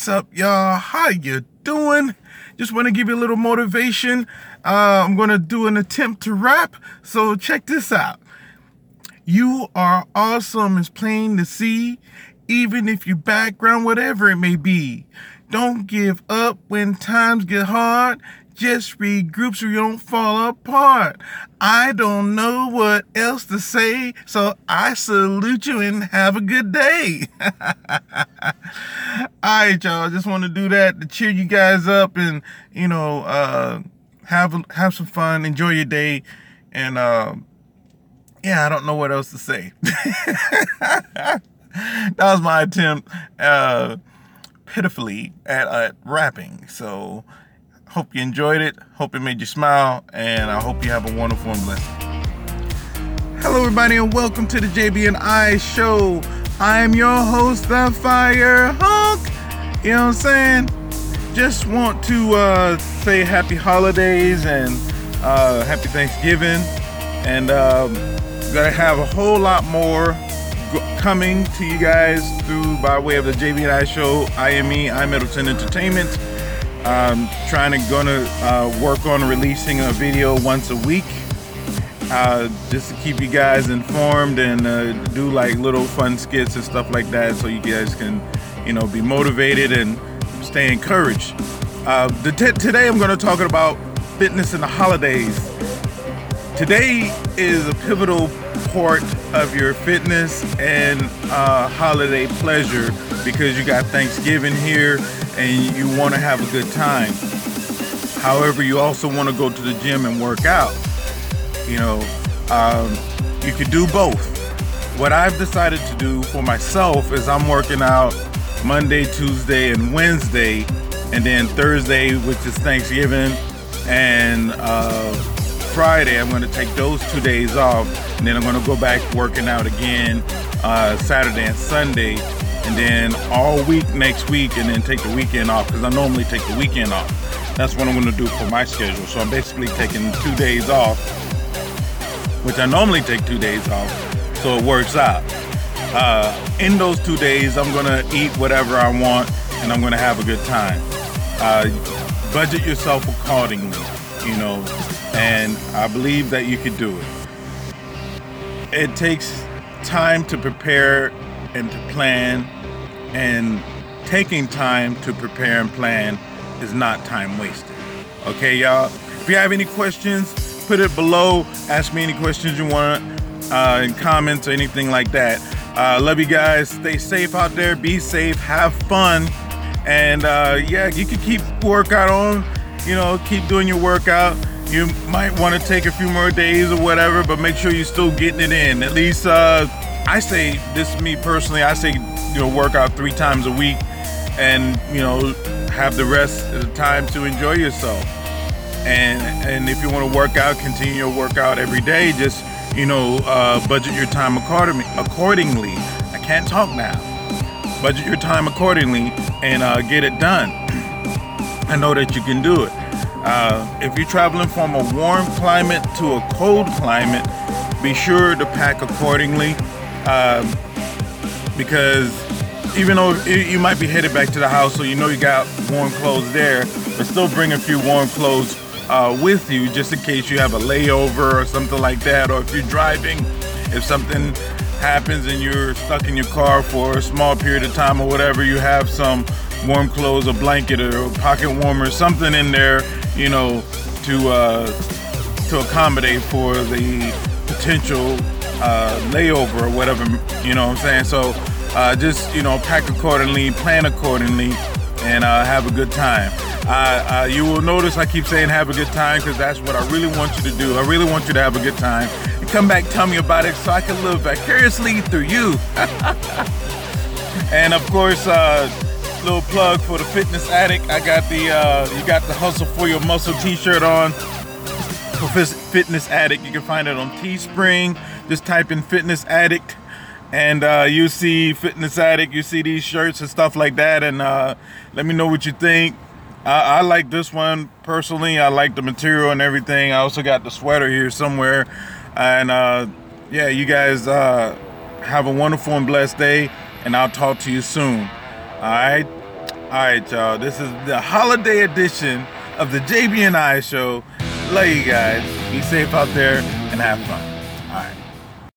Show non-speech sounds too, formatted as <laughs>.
What's up, y'all? How you doing? Just want to give you a little motivation. Uh, I'm going to do an attempt to rap, so check this out. You are awesome as plain to see, even if your background, whatever it may be. Don't give up when times get hard. Just read groups so you don't fall apart. I don't know what else to say, so I salute you and have a good day. <laughs> All right, y'all. Just want to do that to cheer you guys up and you know uh, have have some fun, enjoy your day, and uh, yeah, I don't know what else to say. <laughs> that was my attempt, uh, pitifully at, at rapping. So. Hope you enjoyed it. Hope it made you smile. And I hope you have a wonderful and blessed. Hello, everybody, and welcome to the JB and I show. I am your host, the Fire Hunk. You know what I'm saying? Just want to uh, say happy holidays and uh, happy Thanksgiving. And um, gonna have a whole lot more coming to you guys through by way of the JB and I show. IME, I Middleton Entertainment. I'm trying to gonna uh, work on releasing a video once a week, uh, just to keep you guys informed and uh, do like little fun skits and stuff like that, so you guys can, you know, be motivated and stay encouraged. Uh, t- today I'm to talk about fitness in the holidays. Today is a pivotal part of your fitness and uh, holiday pleasure because you got Thanksgiving here and you want to have a good time. However, you also want to go to the gym and work out. You know, um, you could do both. What I've decided to do for myself is I'm working out Monday, Tuesday, and Wednesday, and then Thursday, which is Thanksgiving, and uh, Friday, I'm going to take those two days off, and then I'm going to go back working out again uh, Saturday and Sunday, and then all week next week, and then take the weekend off because I normally take the weekend off. That's what I'm going to do for my schedule. So I'm basically taking two days off, which I normally take two days off, so it works out. Uh, in those two days, I'm going to eat whatever I want, and I'm going to have a good time. Uh, budget yourself accordingly, you know, and I believe that you could do it. It takes time to prepare and to plan, and taking time to prepare and plan is not time wasted. Okay, y'all? If you have any questions, put it below. Ask me any questions you want uh, in comments or anything like that. Uh, love you guys. Stay safe out there. Be safe. Have fun. And uh, yeah, you can keep workout on. You know, keep doing your workout. You might want to take a few more days or whatever, but make sure you're still getting it in. At least uh, I say this me personally. I say you know work out three times a week, and you know have the rest of the time to enjoy yourself. And and if you want to work out, continue your workout every day. Just you know uh, budget your time accordingly. I can't talk now. Budget your time accordingly and uh, get it done. I know that you can do it. Uh, if you're traveling from a warm climate to a cold climate, be sure to pack accordingly um, because even though you might be headed back to the house, so you know you got warm clothes there, but still bring a few warm clothes uh, with you just in case you have a layover or something like that, or if you're driving, if something happens and you're stuck in your car for a small period of time or whatever, you have some warm clothes, a blanket, or a pocket warmer, something in there, you know, to uh, to accommodate for the potential uh, layover or whatever, you know what I'm saying? So uh, just, you know, pack accordingly, plan accordingly, and uh, have a good time. Uh, uh, you will notice I keep saying have a good time because that's what I really want you to do. I really want you to have a good time. Come back, tell me about it so I can live vicariously through you. <laughs> and of course, uh, little plug for the fitness addict. I got the uh, you got the hustle for your muscle T-shirt on. For fitness addict, you can find it on Teespring. Just type in fitness addict, and uh, you see fitness addict. You see these shirts and stuff like that, and uh, let me know what you think. I, I like this one personally. I like the material and everything. I also got the sweater here somewhere, and uh, yeah, you guys uh, have a wonderful and blessed day, and I'll talk to you soon. All right. All right, y'all. This is the holiday edition of the JB and I show. Love you guys. Be safe out there and have fun.